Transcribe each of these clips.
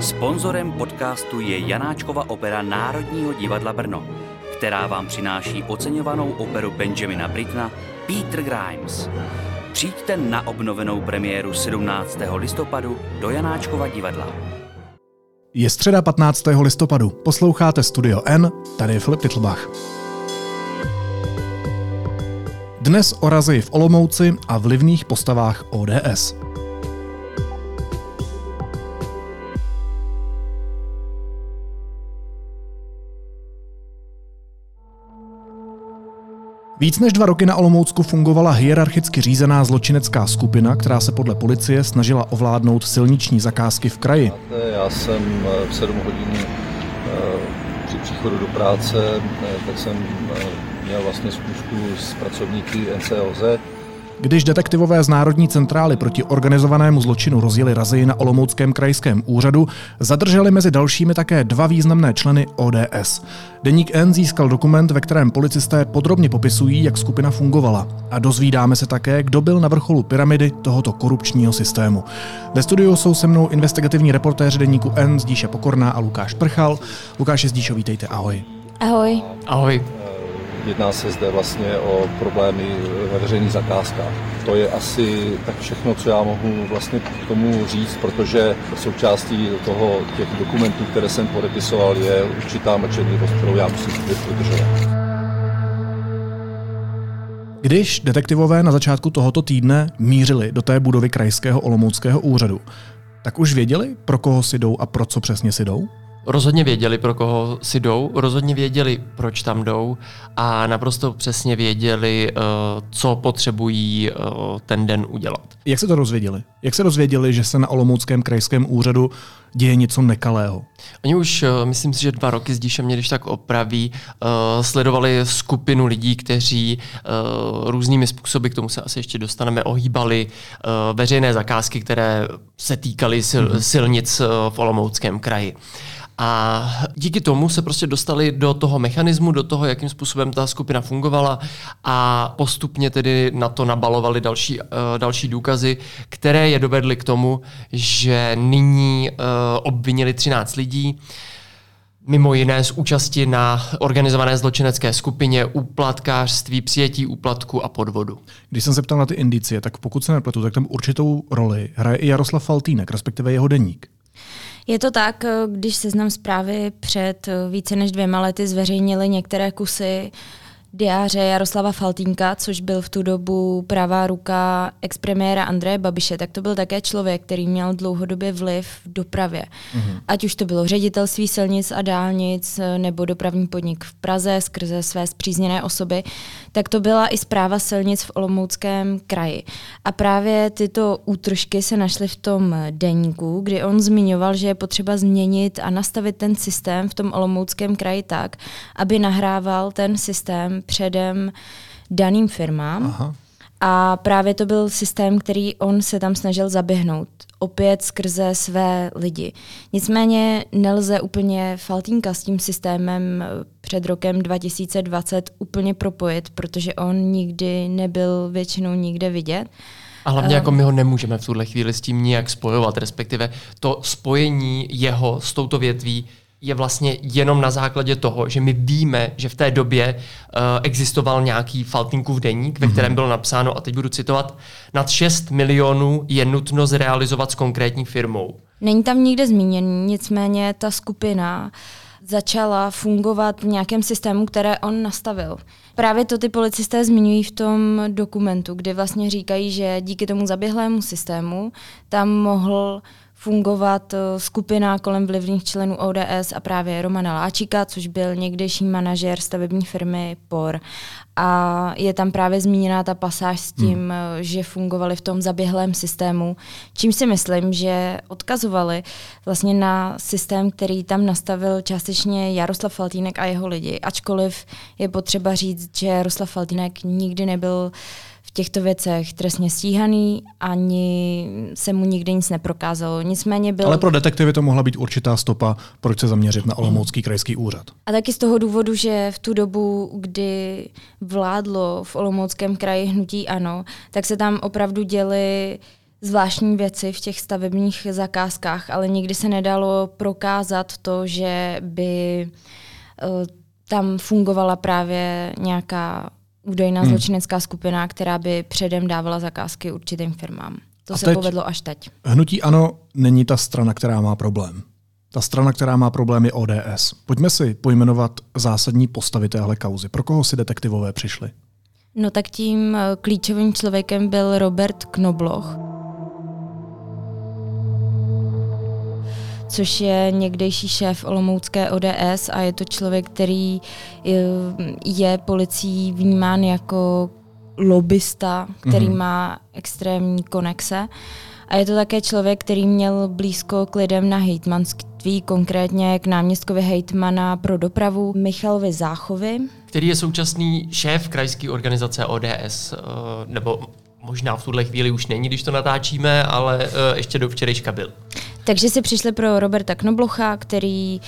Sponzorem podcastu je Janáčkova opera Národního divadla Brno, která vám přináší oceňovanou operu Benjamina Britna Peter Grimes. Přijďte na obnovenou premiéru 17. listopadu do Janáčkova divadla. Je středa 15. listopadu. Posloucháte Studio N, tady je Filip Titlbach. Dnes o v Olomouci a vlivných postavách ODS. Víc než dva roky na Olomoucku fungovala hierarchicky řízená zločinecká skupina, která se podle policie snažila ovládnout silniční zakázky v kraji. Já jsem eh, v 7 hodin eh, při příchodu do práce, eh, tak jsem měl vlastně zkušku s pracovníky NCOZ, když detektivové z Národní centrály proti organizovanému zločinu rozjeli razy na Olomouckém krajském úřadu, zadrželi mezi dalšími také dva významné členy ODS. Deník N získal dokument, ve kterém policisté podrobně popisují, jak skupina fungovala. A dozvídáme se také, kdo byl na vrcholu pyramidy tohoto korupčního systému. Ve studiu jsou se mnou investigativní reportéři Deníku N Zdíše Pokorná a Lukáš Prchal. Lukáš Zdíšo, vítejte, ahoj. Ahoj. Ahoj. Jedná se zde vlastně o problémy ve veřejných zakázkách. To je asi tak všechno, co já mohu vlastně k tomu říct, protože součástí toho těch dokumentů, které jsem podepisoval, je určitá mlčenlivost, kterou já musím dodržovat. Když detektivové na začátku tohoto týdne mířili do té budovy krajského olomouckého úřadu, tak už věděli, pro koho si jdou a pro co přesně si jdou? Rozhodně věděli, pro koho si jdou, rozhodně věděli, proč tam jdou a naprosto přesně věděli, eh, co potřebují eh, ten den udělat. Jak se to dozvěděli? Jak se dozvěděli, že se na Olomouckém krajském úřadu děje něco nekalého? Oni už, eh, myslím si, že dva roky s Díšem mě když tak opraví, sledovali skupinu lidí, kteří různými způsoby, k tomu se asi ještě dostaneme, ohýbali veřejné zakázky, které se týkaly sil, mm-hmm. silnic v Olomouckém kraji. A díky tomu se prostě dostali do toho mechanismu, do toho, jakým způsobem ta skupina fungovala a postupně tedy na to nabalovali další, uh, další důkazy, které je dovedly k tomu, že nyní uh, obvinili 13 lidí, mimo jiné z účasti na organizované zločinecké skupině, úplatkářství, přijetí úplatku a podvodu. Když jsem se ptal na ty indicie, tak pokud se nepletu, tak tam určitou roli hraje i Jaroslav Faltýnek, respektive jeho deník. Je to tak, když seznam zprávy před více než dvěma lety zveřejnili některé kusy diáře Jaroslava Faltínka, což byl v tu dobu pravá ruka expremiéra Andreje Babiše, tak to byl také člověk, který měl dlouhodobě vliv v dopravě. Mm-hmm. Ať už to bylo ředitelství silnic a dálnic nebo dopravní podnik v Praze skrze své zpřízněné osoby, tak to byla i zpráva silnic v Olomouckém kraji. A právě tyto útržky se našly v tom deníku, kdy on zmiňoval, že je potřeba změnit a nastavit ten systém v tom Olomouckém kraji tak, aby nahrával ten systém předem daným firmám. Aha. A právě to byl systém, který on se tam snažil zaběhnout. Opět skrze své lidi. Nicméně nelze úplně Faltínka s tím systémem před rokem 2020 úplně propojit, protože on nikdy nebyl většinou nikde vidět. A hlavně jako my ho nemůžeme v tuhle chvíli s tím nijak spojovat, respektive to spojení jeho s touto větví je vlastně jenom na základě toho, že my víme, že v té době uh, existoval nějaký Faltinkův deník, ve kterém mhm. bylo napsáno, a teď budu citovat, nad 6 milionů je nutno zrealizovat s konkrétní firmou. Není tam nikde zmíněný, nicméně ta skupina začala fungovat v nějakém systému, které on nastavil. Právě to ty policisté zmiňují v tom dokumentu, kdy vlastně říkají, že díky tomu zaběhlému systému tam mohl fungovat eh, skupina kolem vlivných členů ODS a právě Romana Láčíka, což byl někdejší manažer stavební firmy POR. A je tam právě zmíněná ta pasáž s tím, hmm. Že fungovali v tom zaběhlém systému, čím si myslím, že odkazovali vlastně na systém, který tam nastavil částečně Jaroslav Faltínek a jeho lidi. Ačkoliv je potřeba říct, že Jaroslav Faltínek nikdy nebyl uh, těchto věcech trestně stíhaný, ani se mu nikdy nic neprokázalo. Nicméně byl... Ale pro detektivy to mohla být určitá stopa, proč se zaměřit na Olomoucký krajský úřad. A taky z toho důvodu, že v tu dobu, kdy vládlo v Olomouckém kraji hnutí ANO, tak se tam opravdu děly zvláštní věci v těch stavebních zakázkách, ale nikdy se nedalo prokázat to, že by uh, tam fungovala právě nějaká údajná hmm. zločinecká skupina, která by předem dávala zakázky určitým firmám. To A se povedlo až teď. Hnutí ano není ta strana, která má problém. Ta strana, která má problém, je ODS. Pojďme si pojmenovat zásadní postavy téhle kauzy. Pro koho si detektivové přišli? No tak tím eh, klíčovým člověkem byl Robert Knobloch, což je někdejší šéf Olomoucké ODS a je to člověk, který eh, je policií vnímán jako lobista, který mm-hmm. má extrémní konexe. A je to také člověk, který měl blízko k lidem na hejtmanství, konkrétně k náměstkovi hejtmana pro dopravu Michalovi Záchovi. Který je současný šéf krajské organizace ODS, eh, nebo možná v tuhle chvíli už není, když to natáčíme, ale eh, ještě do včerejška byl. Takže si přišli pro Roberta Knoblocha, který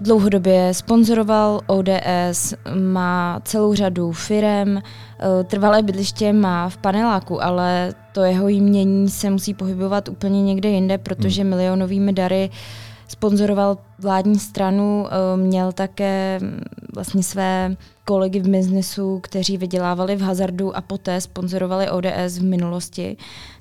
dlouhodobě sponzoroval ODS, má celou řadu firem, eh, trvalé bydliště má v paneláku, ale to jeho jmění se musí pohybovat úplně někde jinde, protože hmm. milionovými dary sponzoroval vládní stranu, eh, měl také vlastně své kolegy v biznesu, kteří vydělávali v hazardu a poté sponzorovali ODS v minulosti,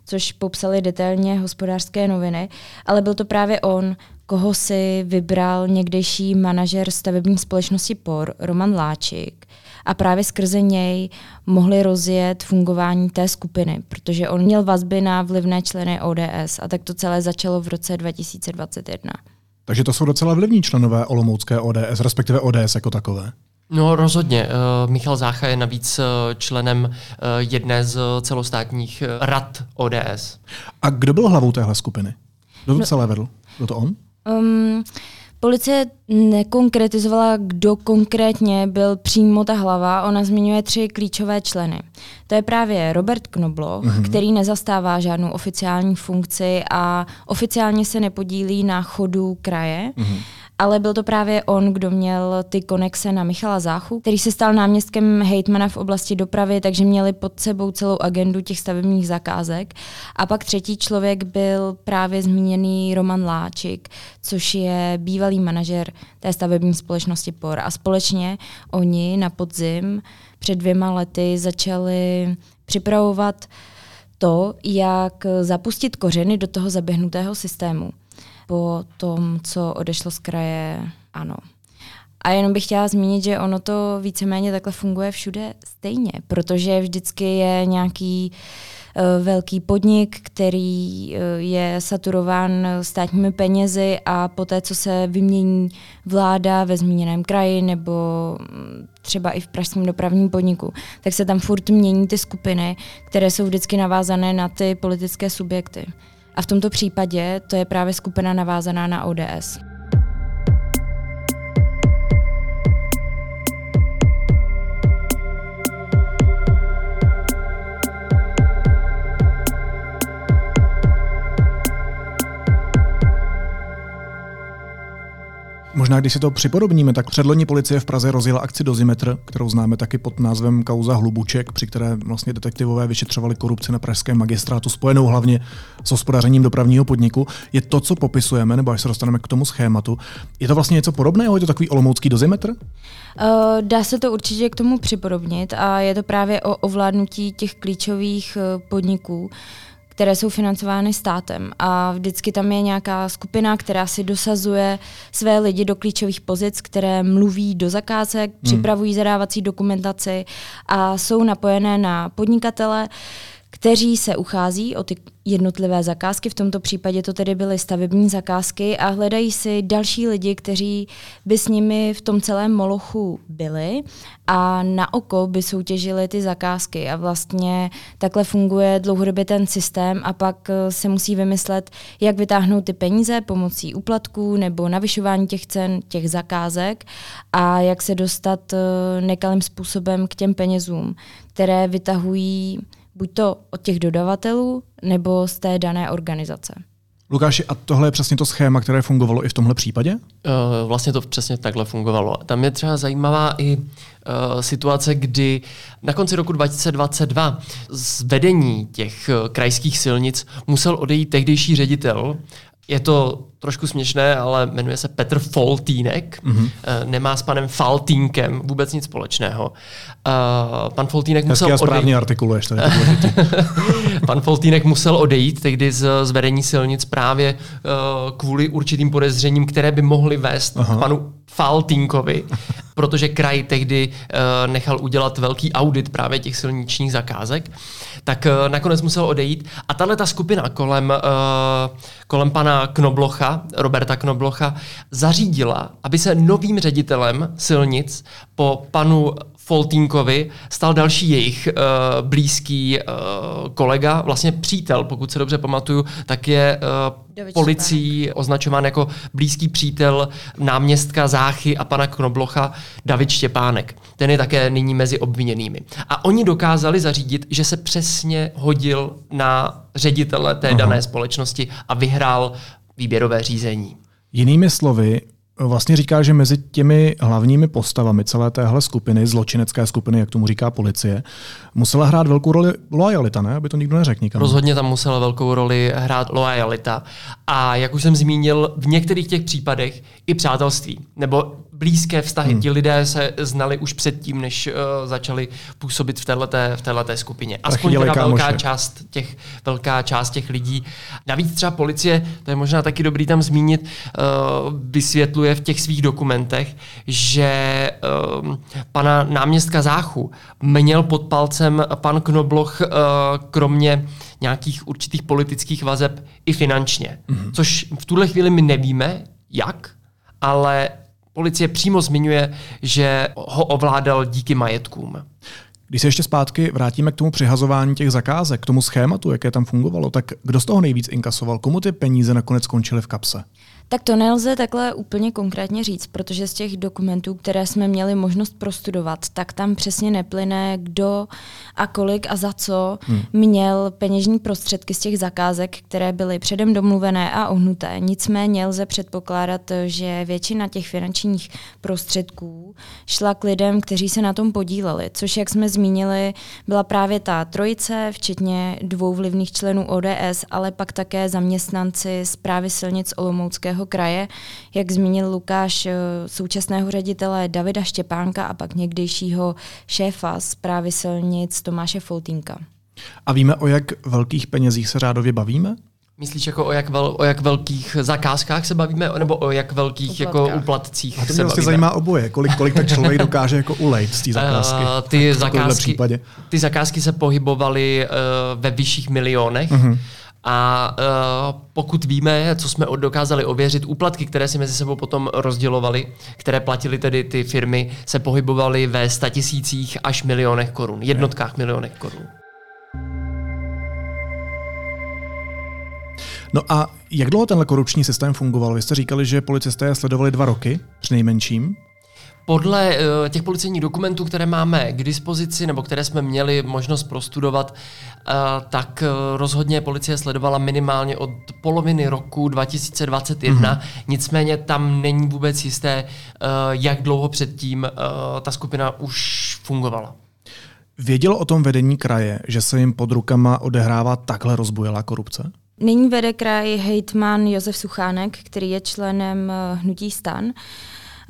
což popsali detailně hospodářské noviny, ale byl to právě on, koho si vybral někdejší manažer stavební společnosti POR, Roman Láčik. A právě skrze něj mohli rozjet fungování té skupiny, protože on měl vazby na vlivné členy ODS a tak to celé začalo v roce 2021. Takže to jsou docela vlivní členové Olomoucké ODS, respektive ODS jako takové. No rozhodně. Uh, Michal Zácha je navíc uh, členem uh, jedné z celostátních rad ODS. A kdo byl hlavou téhle skupiny? Kdo to no, celé vedl? Byl to on? Um, policie nekonkretizovala, kdo konkrétně byl přímo ta hlava. Ona zmiňuje tři klíčové členy. To je právě Robert Knobloch, mm-hmm. který nezastává žádnou oficiální funkci a oficiálně se nepodílí na chodu kraje. Mm-hmm ale byl to právě on, kdo měl ty konexe na Michala Záchu, který se stal náměstkem hejtmana v oblasti dopravy, takže měli pod sebou celou agendu těch stavebních zakázek. A pak třetí člověk byl právě zmíněný Roman Láčik, což je bývalý manažer té stavební společnosti POR. A společně oni na podzim před dvěma lety začali připravovat to, jak zapustit kořeny do toho zaběhnutého systému po tom, co odešlo z kraje, ano. A jenom bych chtěla zmínit, že ono to víceméně takhle funguje všude stejně, protože vždycky je nějaký uh, velký podnik, který uh, je saturován státními penězi a poté, co se vymění vláda ve zmíněném kraji nebo mm, třeba i v pražském dopravním podniku, tak se tam furt mění ty skupiny, které jsou vždycky navázané na ty politické subjekty. A v tomto případě to je právě skupina navázaná na ODS. Možná, když si to připodobníme, tak předloni policie v Praze rozjela akci Dozimetr, kterou známe taky pod názvem Kauza Hlubuček, při které vlastně detektivové vyšetřovali korupci na pražském magistrátu, spojenou hlavně s hospodařením dopravního podniku. Je to, co popisujeme, nebo až se dostaneme k tomu schématu, je to vlastně něco podobného? Je to takový olomoucký dozimetr? Uh, dá se to určitě k tomu připodobnit a je to právě o ovládnutí těch klíčových uh, podniků které jsou financovány státem. A vždycky tam je nějaká skupina, která si dosazuje své lidi do klíčových pozic, které mluví do zakázek, hmm. připravují zadávací dokumentaci a jsou napojené na podnikatele, kteří se uchází o ty jednotlivé zakázky, v tomto případě to tedy byly stavební zakázky a hledají si další lidi, kteří by s nimi v tom celém molochu byli a na oko by soutěžili ty zakázky. A vlastně takhle funguje dlouhodobě ten systém a pak eh, se musí vymyslet, jak vytáhnout ty peníze pomocí úplatků nebo navyšování těch cen těch zakázek a jak se dostat eh, nekalým způsobem k těm penězům, které vytahují buď to od těch dodavatelů, nebo z té dané organizace. Lukáši, a tohle je přesně to schéma, které fungovalo i v tomhle případě? Uh, vlastně to přesně takhle fungovalo. Tam je třeba zajímavá i uh, situace, kdy na konci roku 2022 z vedení těch uh, krajských silnic musel odejít tehdejší ředitel je to trošku směšné, ale jmenuje se Petr Foltínek. Mm-hmm. Nemá s panem Faltínkem vůbec nic společného. Uh, pan Foltínek musel Hezky správně odejít... artikuluješ. Tady pan Foltínek musel odejít tehdy z, z vedení silnic právě uh, kvůli určitým podezřením, které by mohly vést Aha. panu Faltínkovi, protože kraj tehdy uh, nechal udělat velký audit právě těch silničních zakázek, tak uh, nakonec musel odejít. A tahle ta skupina kolem, uh, kolem pana Knoblocha, Roberta Knoblocha, zařídila, aby se novým ředitelem silnic po panu Foltínkovi stal další jejich uh, blízký uh, kolega, vlastně přítel, pokud se dobře pamatuju, tak je uh, policií označován jako blízký přítel náměstka Záchy a pana Knoblocha David Štěpánek. Ten je také nyní mezi obviněnými. A oni dokázali zařídit, že se přesně hodil na ředitele té Aha. dané společnosti a vyhrál výběrové řízení. Jinými slovy, vlastně říká, že mezi těmi hlavními postavami celé téhle skupiny, zločinecké skupiny, jak tomu říká policie, musela hrát velkou roli loajalita, ne? Aby to nikdo neřekl nikam. Rozhodně tam musela velkou roli hrát loajalita. A jak už jsem zmínil, v některých těch případech i přátelství nebo blízké vztahy. Hmm. Ti lidé se znali už předtím, než uh, začali působit v této v téhleté skupině. Aspoň teda velká část, těch, velká část těch lidí. Navíc třeba policie, to je možná taky dobrý tam zmínit, uh, vysvětluje v těch svých dokumentech, že uh, pana náměstka Záchu měl pod palcem pan Knobloch uh, kromě nějakých určitých politických vazeb i finančně. Hmm. Což v tuhle chvíli my nevíme, jak, ale policie přímo zmiňuje, že ho ovládal díky majetkům. Když se ještě zpátky vrátíme k tomu přihazování těch zakázek, k tomu schématu, jaké tam fungovalo, tak kdo z toho nejvíc inkasoval? Komu ty peníze nakonec skončily v kapse? Tak to nelze takhle úplně konkrétně říct, protože z těch dokumentů, které jsme měli možnost prostudovat, tak tam přesně neplyne, kdo a kolik a za co hmm. měl peněžní prostředky z těch zakázek, které byly předem domluvené a ohnuté. Nicméně lze předpokládat, že většina těch finančních prostředků šla k lidem, kteří se na tom podíleli, což, jak jsme zmínili, byla právě ta trojice, včetně dvou vlivných členů ODS, ale pak také zaměstnanci zprávy silnic Olomouckého Karlovarského kraje, jak zmínil Lukáš, eh, současného ředitele Davida Štěpánka a pak někdejšího šéfa zprávy silnic Tomáše Foltínka. A víme, o jak velkých penězích se řádově bavíme? Myslíš, jako o jak, vel, o jak velkých zakázkách se bavíme, nebo o jak velkých jako uplatcích A to mě vlastně zajímá oboje. Kolik, kolik tak člověk dokáže jako ulejt z té zakázky? Uh, ty, zakázky ty zakázky se pohybovaly uh, ve vyšších milionech. Uh-huh. A uh, pokud víme, co jsme dokázali ověřit, úplatky, které si mezi sebou potom rozdělovali, které platili tedy ty firmy, se pohybovaly ve statisících až milionech korun, jednotkách milionech korun. No a jak dlouho tenhle korupční systém fungoval? Vy jste říkali, že policisté sledovali dva roky, při nejmenším. Podle uh, těch policejních dokumentů, které máme k dispozici, nebo které jsme měli možnost prostudovat, uh, tak uh, rozhodně policie sledovala minimálně od poloviny roku 2021. Mm-hmm. Nicméně tam není vůbec jisté, uh, jak dlouho předtím uh, ta skupina už fungovala. Vědělo o tom vedení kraje, že se jim pod rukama odehrává takhle rozbujelá korupce? Nyní vede kraj hejtman Josef Suchánek, který je členem hnutí stan. Uh,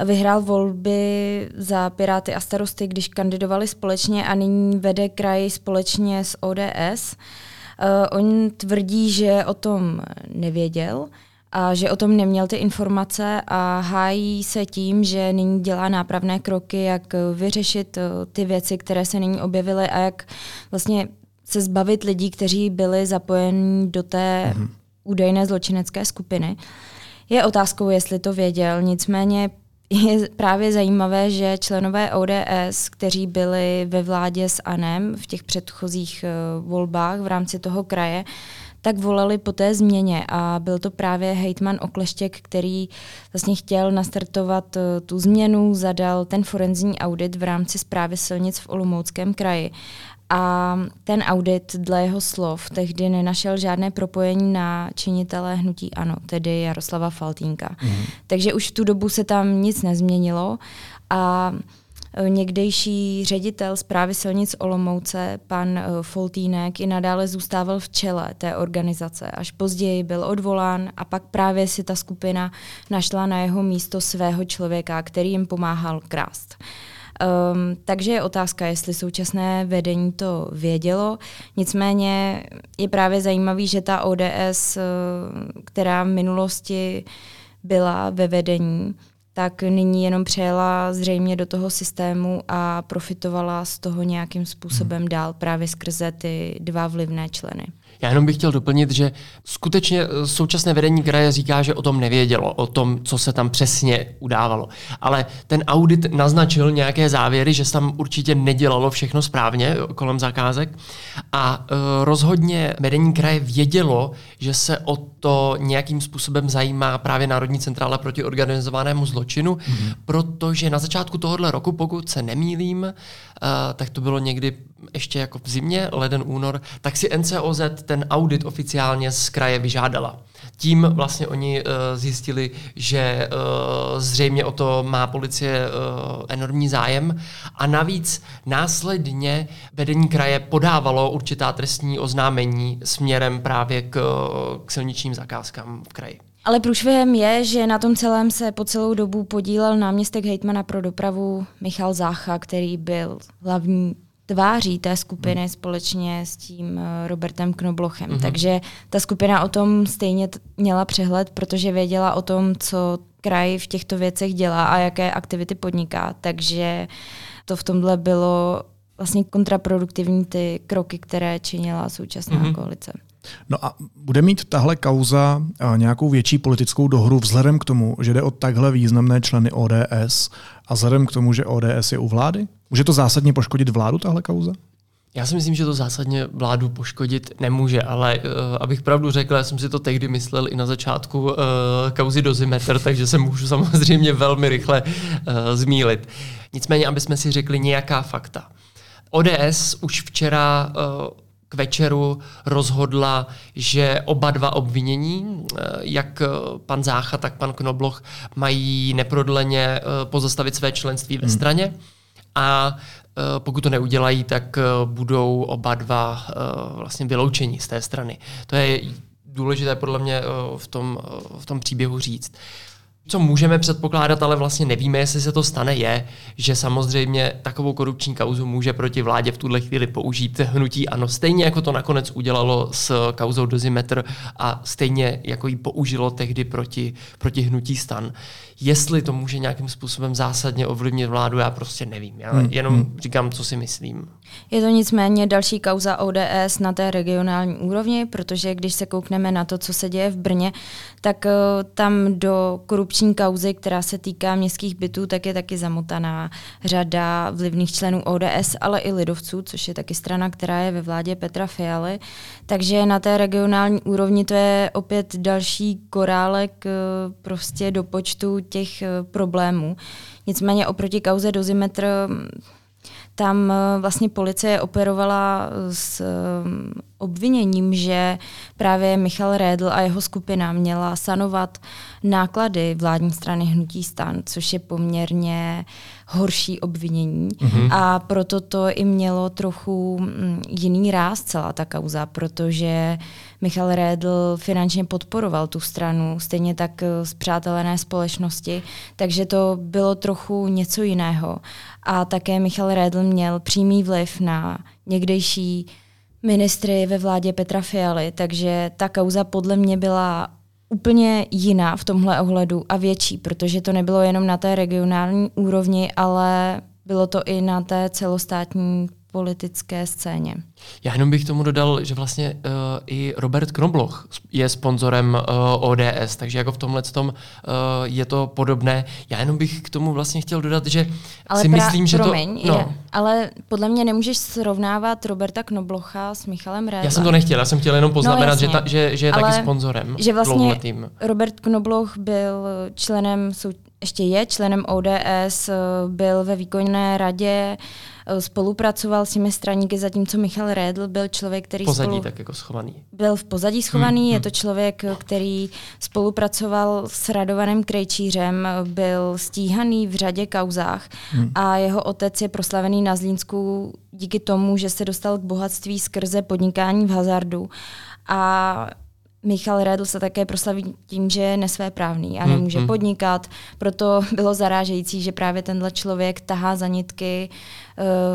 vyhrál volby za Piráty a starosty, když kandidovali společně a nyní vede kraj společně s ODS. Uh, on tvrdí, že o tom nevěděl a že o tom neměl ty informace a hájí se tím, že nyní dělá nápravné kroky, jak vyřešit uh, ty věci, které se nyní objevily a jak vlastně se zbavit lidí, kteří byli zapojeni do té mm-hmm. údajné zločinecké skupiny. Je otázkou, jestli to věděl, nicméně je právě zajímavé, že členové ODS, kteří byli ve vládě s ANEM v těch předchozích uh, volbách v rámci toho kraje, tak volali po té změně. A byl to právě hejtman Okleštěk, který vlastně chtěl nastartovat uh, tu změnu, zadal ten forenzní audit v rámci zprávy silnic v Olomouckém kraji A ten audit, dle jeho slov, tehdy nenašel žádné propojení na činitele hnutí ANO, tedy Jaroslava Faltínka. Mm. Takže už v tu dobu se tam nic nezměnilo a e, Někdejší ředitel zprávy silnic Olomouce, pan e, Foltínek, i nadále zůstával v čele té organizace. Až později byl odvolán a pak právě si ta skupina našla na jeho místo svého člověka, který jim pomáhal krást. Um, takže je otázka, jestli současné vedení to vědělo. Nicméně je právě zajímavý, že ta ODS, eh, která v minulosti byla ve vedení, tak nyní jenom přejela zřejmě do toho systému a profitovala z toho nějakým způsobem hmm. dál právě skrze ty dva vlivné členy. Já jenom bych chtěl doplnit, že skutečně eh, současné vedení kraje říká, že o tom nevědělo, o tom, co se tam přesně udávalo. Ale ten audit naznačil nějaké závěry, že se tam určitě nedělalo všechno správně eh, kolem zakázek. A uh, rozhodně vedení kraje vědělo, že se o to nějakým způsobem zajímá právě Národní centrála proti organizovanému zločinu, mm-hmm. protože na začátku tohohle roku, pokud se nemýlím, uh, tak to bylo někdy ještě jako v zimě, leden, únor, tak si NCOZ ten audit oficiálně z kraje vyžádala. Tím vlastně oni uh, zjistili, že uh, zřejmě o to má policie uh, enormní zájem a navíc následně vedení kraje podávalo určitá trestní oznámení směrem právě k, k silničním zakázkám v kraji. Ale průšvihem je, že na tom celém se po celou dobu podílel náměstek hejtmana pro dopravu Michal Zácha, který byl hlavní tváří té skupiny hmm. společně s tím eh, Robertem Knoblochem. Hmm. Takže ta skupina o tom stejně t- měla přehled, protože věděla o tom, co kraj v těchto věcech dělá a jaké aktivity podniká. Takže to v tomhle bylo vlastně kontraproduktivní ty kroky, které činila současná hmm. koalice. No a bude mít tahle kauza nějakou větší politickou dohru vzhledem k tomu, že jde o takhle významné členy ODS a vzhledem k tomu, že ODS je u vlády? Může to zásadně poškodit vládu, tahle kauza? Já si myslím, že to zásadně vládu poškodit nemůže, ale uh, abych pravdu řekl, já jsem si to tehdy myslel i na začátku uh, kauzy dozimetr, takže se můžu samozřejmě velmi rychle uh, zmílit. Nicméně, aby jsme si řekli nějaká fakta. ODS už včera uh, k večeru rozhodla, že oba dva obvinění, jak pan Zácha, tak pan Knobloch, mají neprodleně pozastavit své členství ve hmm. straně. A eh, pokud to neudělají, tak eh, budou oba dva eh, vlastně vyloučeni z té strany. To je důležité podle mě v tom, v tom příběhu říct. Co můžeme předpokládat, ale vlastně nevíme, jestli se to stane, je, že samozřejmě takovou korupční kauzu může proti vládě v tuhle chvíli použít hnutí ano, stejně jako to nakonec udělalo s kauzou Dozimetr a stejně jako ji použilo tehdy proti, proti hnutí stan. Jestli to může nějakým způsobem zásadně ovlivnit vládu, já prostě nevím. Já hmm. jenom hmm. říkám, co si myslím. Je to nicméně další kauza ODS na té regionální úrovni, protože když se koukneme na to, co se děje v Brně, tak uh, tam do korupční kauzy, která se týká městských bytů, tak je taky zamotaná řada vlivných členů ODS, ale i lidovců, což je taky strana, která je ve vládě Petra Fialy. Takže na té regionální úrovni to je opět další korálek uh, prostě do počtu těch uh, problémů. Nicméně oproti kauze Dozimetr tam eh, vlastně policie operovala s eh, obviněním, že právě Michal Rédl a jeho skupina měla sanovat náklady vládní strany Hnutí stan, což je poměrně horší obvinění. Mm-hmm. A proto to i mělo trochu mm, jiný ráz celá ta kauza, protože Michal Rédl finančně podporoval tu stranu, stejně tak z eh, přátelené společnosti, takže to bylo trochu něco jiného. A také Michal Rédl měl přímý vliv na někdejší ministry ve vládě Petra Fialy, takže ta kauza podle mě byla úplně jiná v tomhle ohledu a větší, protože to nebylo jenom na té regionální úrovni, ale bylo to i na té celostátní politické scéně. Já jenom bych tomu dodal, že vlastně uh, i Robert Knobloch je sponzorem uh, ODS, takže jako v tomhle tom uh, je to podobné. Já jenom bych k tomu vlastně chtěl dodat, že ale si pra, myslím, že promiň, to... No. Je, ale podle mě nemůžeš srovnávat Roberta Knoblocha s Michalem Rédlem. Já jsem to nechtěl, já jsem chtěl jenom poznamenat, no, že, ta, že, že je ale taky sponzorem že vlastně Robert Knobloch byl členem sou, ještě je členem ODS, byl ve výkonné radě, spolupracoval s těmi straníky, zatímco Michal Redl byl člověk, který pozadí spolu... tak jako schovaný. Byl v pozadí schovaný, hmm, je to člověk, který spolupracoval s Radovanem Krejčířem, byl stíhaný v řadě kauzách hmm. a jeho otec je proslavený na Zlínsku díky tomu, že se dostal k bohatství skrze podnikání v hazardu. A Michal Redl se také proslaví tím, že je nesvéprávný a nemůže hmm, podnikat. Proto bylo zarážející, že právě tenhle člověk tahá za nitky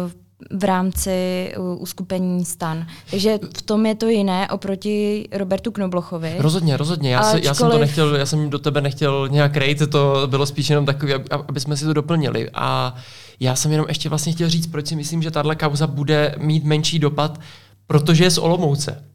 uh, v rámci uh, uskupení stan. Takže v tom je to jiné oproti Robertu Knoblochovi. Rozhodně, rozhodně. Já, se, já jsem to nechtěl, já jsem do tebe nechtěl nějak rejt, to bylo spíš jenom takový, aby jsme si to doplnili. A já jsem jenom ještě vlastně chtěl říct, proč si myslím, že tahle kauza bude mít menší dopad, protože je z Olomouce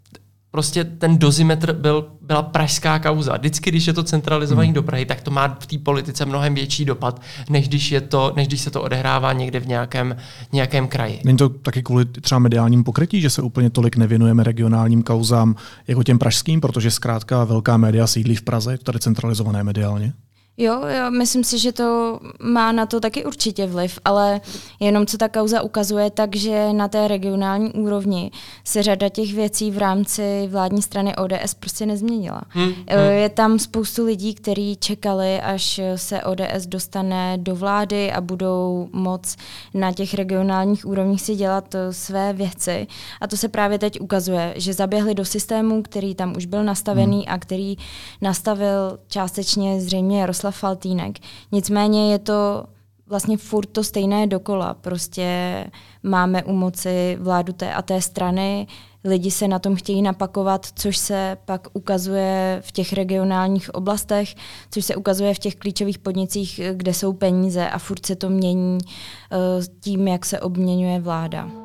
prostě ten dozimetr byl, byla pražská kauza. Vždycky, když je to centralizovaný hmm. do Prahy, tak to má v té politice mnohem větší dopad, než když, je to, než když se to odehrává někde v nějakém, nějakém kraji. Není to taky kvůli třeba mediálním pokrytí, že se úplně tolik nevěnujeme regionálním kauzám jako těm pražským, protože zkrátka velká média sídlí v Praze, tady centralizované mediálně? Jo, jo, myslím si, že to má na to taky určitě vliv, ale jenom co ta kauza ukazuje, takže na té regionální úrovni se řada těch věcí v rámci vládní strany ODS prostě nezměnila. Hmm, hmm. Je tam spoustu lidí, kteří čekali, až se ODS dostane do vlády a budou moc na těch regionálních úrovních si dělat eh, své věci. A to se právě teď ukazuje, že zaběhli do systému, který tam už byl nastavený hmm. a který nastavil částečně zřejmě Jaroslav Jaroslav Faltýnek. Nicméně je to vlastně furt to stejné dokola. Prostě máme u moci vládu té a té strany, lidi se na tom chtějí napakovat, což se pak ukazuje v těch regionálních oblastech, což se ukazuje v těch klíčových podnicích, kde jsou peníze a furt se to mění uh, tím, jak se obměňuje vláda.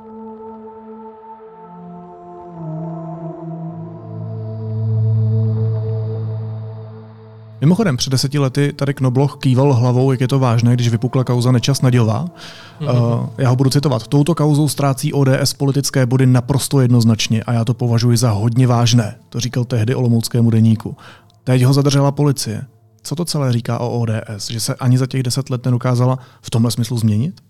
Mimochodem, před deseti lety tady Knobloch kýval hlavou, jak je to vážné, když vypukla kauza Nečas Nadělová. Mm-hmm. Uh, já ho budu citovat. Touto kauzou ztrácí ODS politické body naprosto jednoznačně a já to považuji za hodně vážné, to říkal tehdy Olomouckému deníku. Teď ho zadržela policie. Co to celé říká o ODS? Že se ani za těch deset let nedokázala v tomhle smyslu změnit?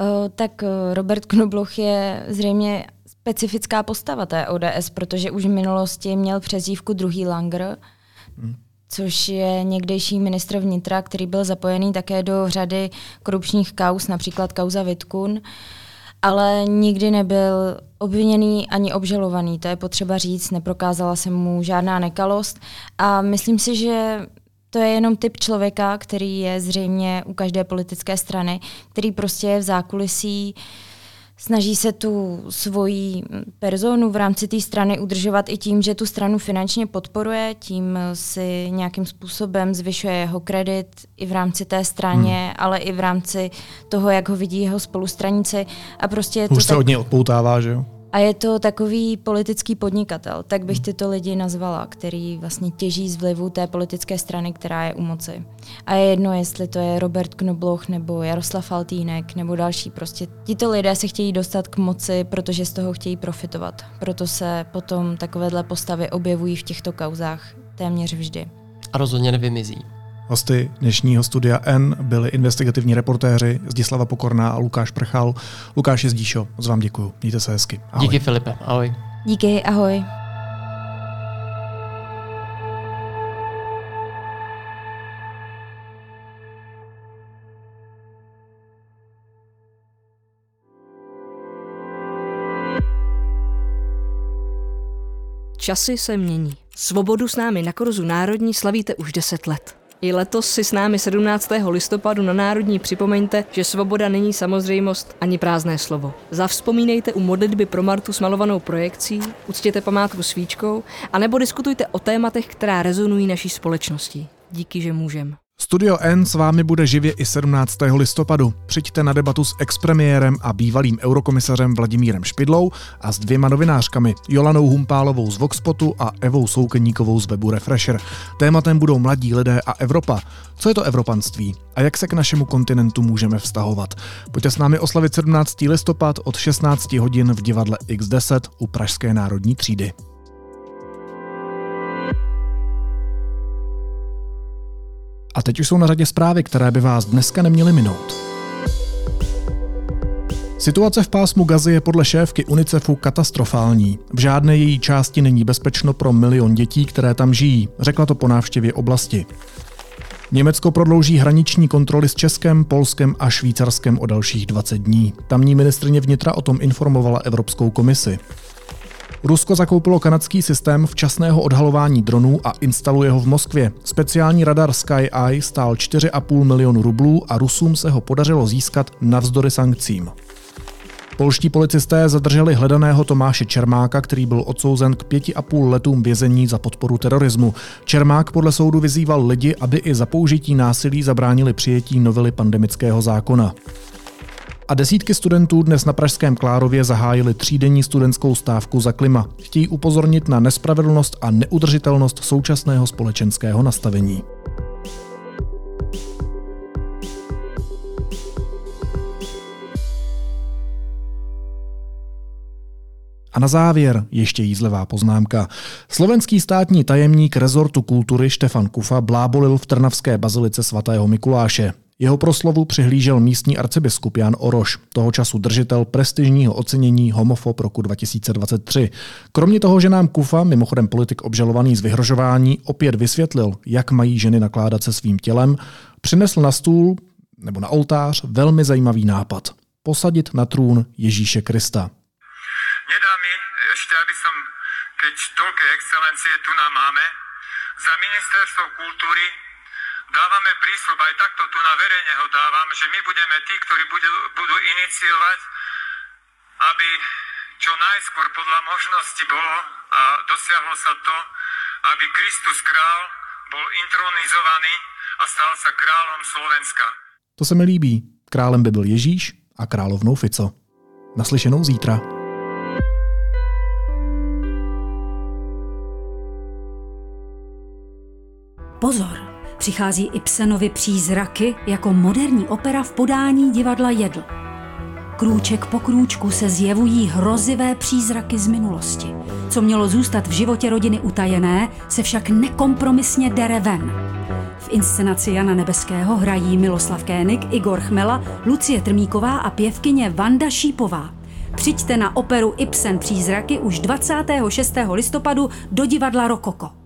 Uh, tak uh, Robert Knobloch je zřejmě specifická postava té ODS, protože už v minulosti měl přezdívku druhý Langer. Hmm což je někdejší ministr vnitra, který byl zapojený také do řady korupčních kaus, například kauza Vitkun, ale nikdy nebyl obviněný ani obžalovaný. To je potřeba říct, neprokázala se mu žádná nekalost a myslím si, že to je jenom typ člověka, který je zřejmě u každé politické strany, který prostě je v zákulisí uh, Snaží se tu svoji personu v rámci té strany udržovat i tím, že tu stranu finančně podporuje, tím si nějakým způsobem zvyšuje jeho kredit i v rámci té straně, hmm. ale i v rámci toho, jak ho vidí jeho spolustranici. A prostě je to Už se tak... od něj odpoutává, že jo? A je to takový politický podnikatel, tak bych tyto lidi nazvala, který vlastně těží z vlivu té politické strany, která je u moci. A je jedno, jestli to je Robert Knobloch nebo Jaroslav Faltýnek nebo další. Prostě tito lidé se chtějí dostat k moci, protože z toho chtějí profitovat. Proto se potom takovéhle postavy objevují v těchto kauzách téměř vždy. A rozhodně nevymizí. Hosty dnešního studia N byli investigativní reportéři Zdislava Pokorná a Lukáš Prchal. Lukáš Jezdíšo, z vám děkuju. Mějte se hezky. Ahoj. Díky Filipe, ahoj. Díky, ahoj. Časy se mění. Svobodu s námi na Korzu Národní slavíte už 10 let. I letos si s námi 17. listopadu na Národní připomeňte, že svoboda není samozřejmost ani prázdné slovo. Zavzpomínejte u modlitby pro Martu smalovanou projekcí, uctěte památku svíčkou, anebo diskutujte o tématech, která rezonují naší společností. Díky, že můžem. Studio N s vámi bude živě i 17. listopadu. Přijďte na debatu s expremiérem a bývalým eurokomisařem Vladimírem Špidlou a s dvěma novinářkami, Jolanou Humpálovou z Voxpotu a Evou Soukeníkovou z webu Refresher. Tématem budou mladí lidé a Evropa. Co je to evropanství a jak se k našemu kontinentu můžeme vztahovat? Pojďte s námi oslavit 17. listopad od 16 hodin v divadle X10 u Pražské národní třídy. A teď už jsou na řadě zprávy, které by vás dneska neměly minout. Situace v pásmu Gazy je podle šéfky UNICEFu katastrofální. V žádné její části není bezpečno pro milion dětí, které tam žijí, řekla to po návštěvě oblasti. Německo prodlouží hraniční kontroly s Českem, Polskem a Švýcarskem o dalších 20 dní. Tamní ministrině vnitra o tom informovala Evropskou komisi. Rusko zakoupilo kanadský systém včasného odhalování dronů a instaluje ho v Moskvě. Speciální radar Sky Eye stál 4,5 milionu rublů a Rusům se ho podařilo získat navzdory sankcím. Polští policisté zadrželi hledaného Tomáše Čermáka, který byl odsouzen k pěti a půl letům vězení za podporu terorismu. Čermák podle soudu vyzýval lidi, aby i za použití násilí zabránili přijetí novely pandemického zákona. A desítky studentů dnes na Pražském Klárově zahájili třídenní studentskou stávku za klima. Chtějí upozornit na nespravedlnost a neudržitelnost současného společenského nastavení. A na závěr ještě jízlivá poznámka. Slovenský státní tajemník rezortu kultury Štefan Kufa blábolil v Trnavské bazilice svatého Mikuláše. Jeho proslovu přihlížel místní arcibiskup Jan Oroš, toho času držitel prestižního ocenění Homofob roku 2023. Kromě toho, že nám Kufa, mimochodem politik obžalovaný z vyhrožování, opět vysvětlil, jak mají ženy nakládat se svým tělem, přinesl na stůl nebo na oltář velmi zajímavý nápad. Posadit na trůn Ježíše Krista. Nedá mi ešte, aby som, keď toľké excelencie tu nám máme, za ministerstvo kultúry dávame prísľub, aj takto tu na verejne ho dávam, že my budeme tí, ktorí budú, budú iniciovať, aby čo najskôr podľa možnosti bolo a dosiahlo sa to, aby Kristus král bol intronizovaný a stal sa králom Slovenska. To se mi líbí. Králem by byl Ježíš a královnou Fico. Naslyšenou zítra. Pozor! Přichází Ibsenovi přízraky jako moderní opera v podání divadla Jedl. Krůček po krůčku se zjevují hrozivé přízraky z minulosti. Co mělo zůstat v životě rodiny utajené, se však nekompromisně dere ven. V inscenaci Jana Nebeského hrají Miloslav Kénik, Igor Chmela, Lucie Trmíková a pěvkyně Vanda Šípová. Přijďte na operu Ibsen Přízraky už 26. listopadu do divadla Rokoko.